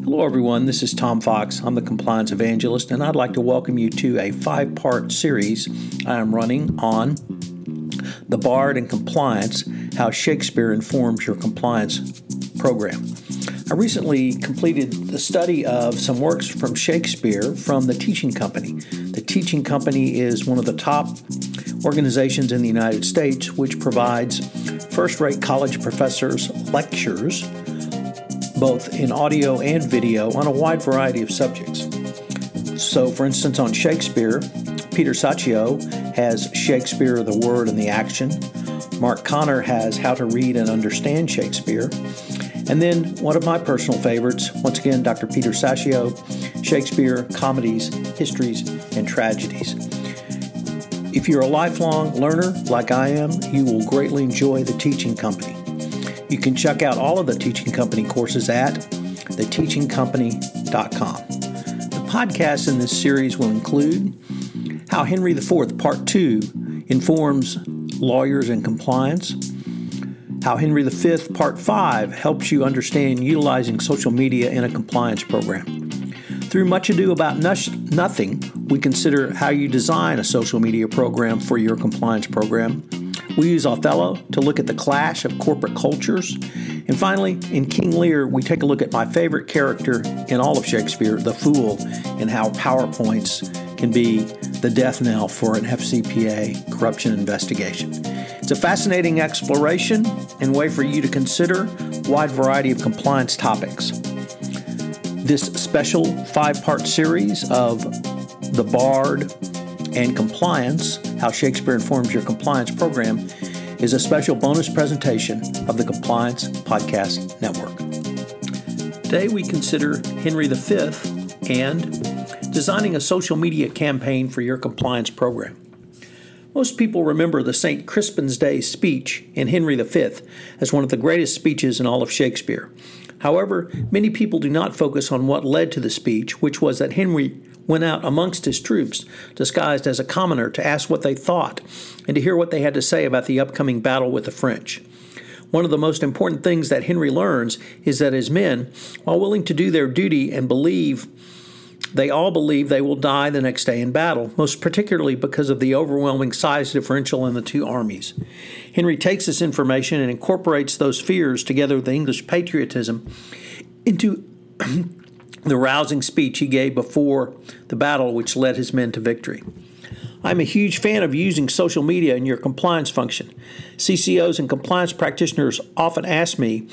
Hello, everyone. This is Tom Fox. I'm the Compliance Evangelist, and I'd like to welcome you to a five part series I am running on the Bard and Compliance How Shakespeare Informs Your Compliance Program. I recently completed the study of some works from Shakespeare from the Teaching Company. The Teaching Company is one of the top organizations in the United States which provides first rate college professors lectures both in audio and video on a wide variety of subjects. So, for instance, on Shakespeare, Peter Saccio has Shakespeare, the Word and the Action. Marc Conner has How to Read and Understand Shakespeare. And then one of my personal favorites, once again, Dr. Peter Saccio, Shakespeare, Comedies, Histories, and Tragedies. If you're a lifelong learner like I am, you will greatly enjoy the Teaching Company. You can check out all of the Teaching Company courses at theteachingcompany.com. The podcasts in this series will include How Henry IV, Part 2, informs lawyers and compliance, How Henry V, Part 5, helps you understand utilizing social media in a compliance program. Through Much Ado About Nothing, we consider how you design a social media program for your compliance program we use Othello to look at the clash of corporate cultures. And finally, in King Lear, we take a look at my favorite character in all of Shakespeare, the Fool, and how PowerPoints can be the death knell for an FCPA corruption investigation. It's a fascinating exploration and way for you to consider a wide variety of compliance topics. This special five part series of The Bard and Compliance How Shakespeare Informs Your Compliance Program is a special bonus presentation of the Compliance Podcast Network. Today we consider Henry V and designing a social media campaign for your compliance program. Most people remember the St. Crispin's Day speech in Henry V as one of the greatest speeches in all of Shakespeare. However, many people do not focus on what led to the speech, which was that Henry went out amongst his troops, disguised as a commoner, to ask what they thought and to hear what they had to say about the upcoming battle with the French. One of the most important things that Henry learns is that his men, while willing to do their duty and believe, they all believe they will die the next day in battle, most particularly because of the overwhelming size differential in the two armies. Henry takes this information and incorporates those fears together with the English patriotism into the rousing speech he gave before the battle, which led his men to victory. I'm a huge fan of using social media in your compliance function. CCOs and compliance practitioners often ask me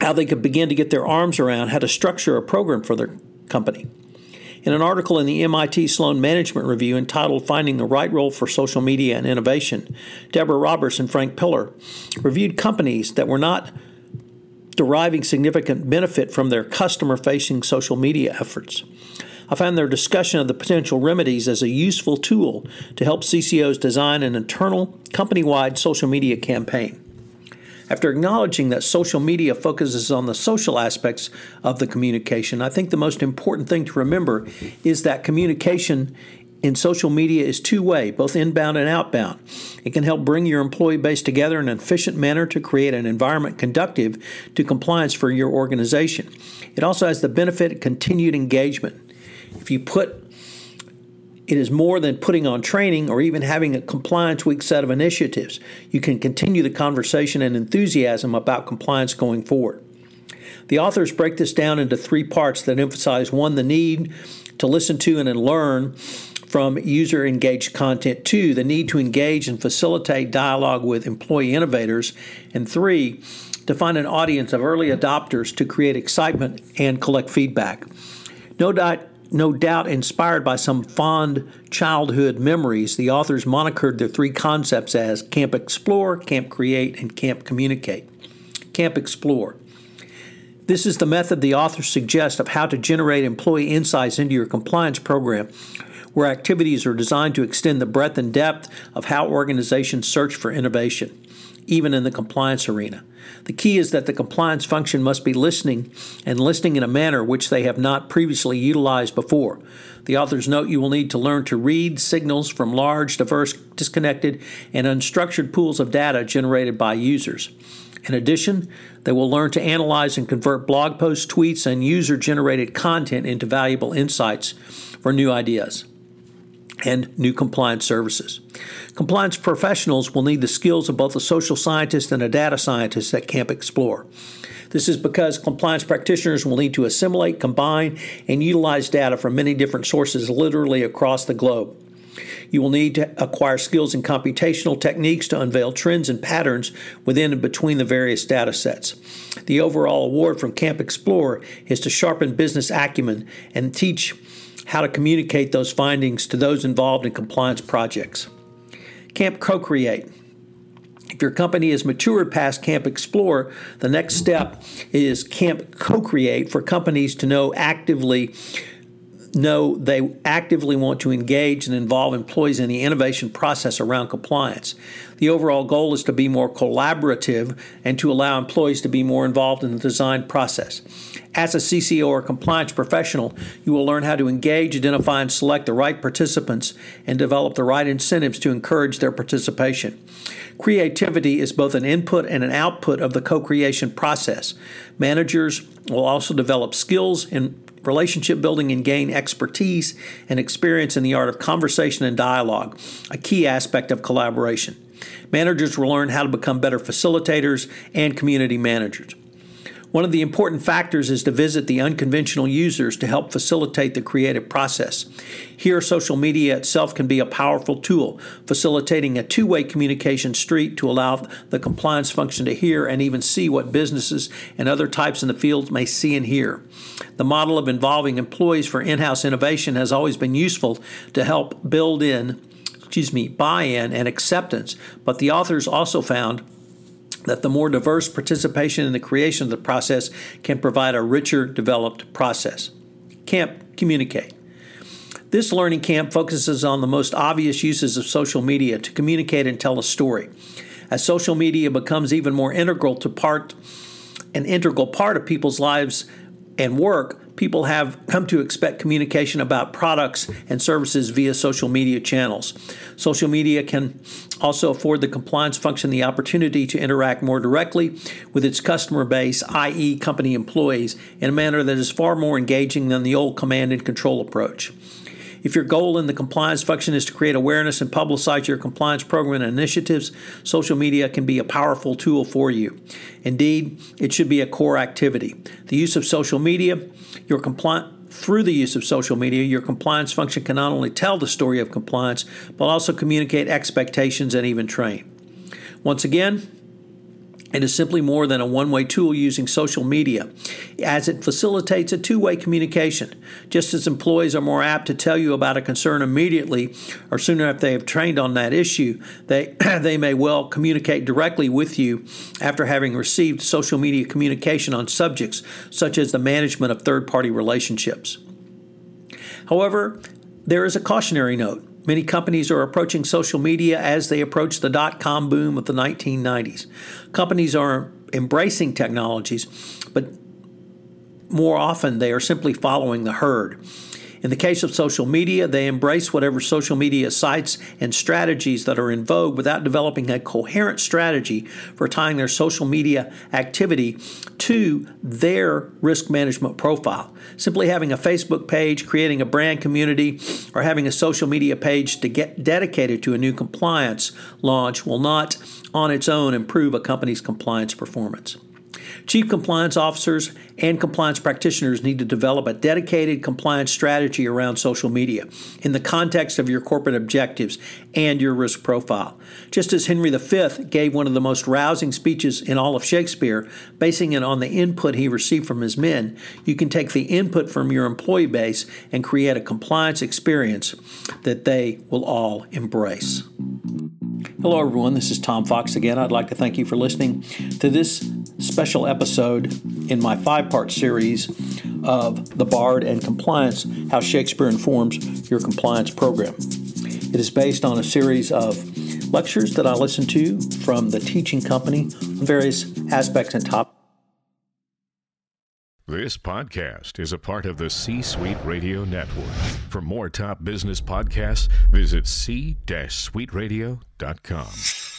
how they could begin to get their arms around how to structure a program for their company. In an article in the MIT Sloan Management Review entitled Finding the Right Role for Social Media and Innovation, Deborah Roberts and Frank Piller reviewed companies that were not deriving significant benefit from their customer facing social media efforts. I found their discussion of the potential remedies as a useful tool to help CCOs design an internal, company wide social media campaign. After acknowledging that social media focuses on the social aspects of the communication, I think the most important thing to remember is that communication in social media is two way, both inbound and outbound. It can help bring your employee base together in an efficient manner to create an environment conductive to compliance for your organization. It also has the benefit of continued engagement. If you put it is more than putting on training or even having a compliance week set of initiatives. You can continue the conversation and enthusiasm about compliance going forward. The authors break this down into three parts that emphasize one, the need to listen to and learn from user engaged content, two, the need to engage and facilitate dialogue with employee innovators, and three, to find an audience of early adopters to create excitement and collect feedback. No doubt, no doubt inspired by some fond childhood memories, the authors monikered their three concepts as Camp Explore, Camp Create, and Camp Communicate. Camp Explore. This is the method the authors suggest of how to generate employee insights into your compliance program where activities are designed to extend the breadth and depth of how organizations search for innovation, even in the compliance arena. The key is that the compliance function must be listening and listening in a manner which they have not previously utilized before. The authors note you will need to learn to read signals from large, diverse, disconnected, and unstructured pools of data generated by users. In addition, they will learn to analyze and convert blog posts, tweets, and user generated content into valuable insights for new ideas and new compliance services. Compliance professionals will need the skills of both a social scientist and a data scientist at Camp Explore. This is because compliance practitioners will need to assimilate, combine, and utilize data from many different sources literally across the globe. You will need to acquire skills in computational techniques to unveil trends and patterns within and between the various data sets. The overall award from Camp Explore is to sharpen business acumen and teach how to communicate those findings to those involved in compliance projects. Camp Co Create. If your company has matured past Camp Explore, the next step is Camp Co Create for companies to know actively know they actively want to engage and involve employees in the innovation process around compliance. The overall goal is to be more collaborative and to allow employees to be more involved in the design process. As a CCO or compliance professional, you will learn how to engage, identify, and select the right participants and develop the right incentives to encourage their participation. Creativity is both an input and an output of the co creation process. Managers will also develop skills in relationship building and gain expertise and experience in the art of conversation and dialogue, a key aspect of collaboration. Managers will learn how to become better facilitators and community managers. One of the important factors is to visit the unconventional users to help facilitate the creative process. Here, social media itself can be a powerful tool, facilitating a two way communication street to allow the compliance function to hear and even see what businesses and other types in the field may see and hear. The model of involving employees for in house innovation has always been useful to help build in excuse me, buy-in and acceptance, but the authors also found that the more diverse participation in the creation of the process can provide a richer developed process. Camp Communicate. This learning camp focuses on the most obvious uses of social media to communicate and tell a story. As social media becomes even more integral to part an integral part of people's lives and work, people have come to expect communication about products and services via social media channels. Social media can also afford the compliance function the opportunity to interact more directly with its customer base, i.e., company employees, in a manner that is far more engaging than the old command and control approach. If your goal in the compliance function is to create awareness and publicize your compliance program and initiatives, social media can be a powerful tool for you. Indeed, it should be a core activity. The use of social media, your compliance through the use of social media, your compliance function can not only tell the story of compliance, but also communicate expectations and even train. Once again, it is simply more than a one way tool using social media, as it facilitates a two way communication. Just as employees are more apt to tell you about a concern immediately or sooner if they have trained on that issue, they, they may well communicate directly with you after having received social media communication on subjects such as the management of third party relationships. However, there is a cautionary note. Many companies are approaching social media as they approach the dot com boom of the 1990s. Companies are embracing technologies, but more often they are simply following the herd. In the case of social media, they embrace whatever social media sites and strategies that are in vogue without developing a coherent strategy for tying their social media activity to their risk management profile. Simply having a Facebook page, creating a brand community, or having a social media page to get dedicated to a new compliance launch will not on its own improve a company's compliance performance. Chief compliance officers and compliance practitioners need to develop a dedicated compliance strategy around social media in the context of your corporate objectives and your risk profile. Just as Henry V gave one of the most rousing speeches in all of Shakespeare, basing it on the input he received from his men, you can take the input from your employee base and create a compliance experience that they will all embrace. Hello, everyone. This is Tom Fox again. I'd like to thank you for listening to this special episode in my five part series of The Bard and Compliance How Shakespeare Informs Your Compliance Program. It is based on a series of lectures that I listen to from the teaching company on various aspects and topics. This podcast is a part of the C Suite Radio Network. For more top business podcasts, visit c-suiteradio.com.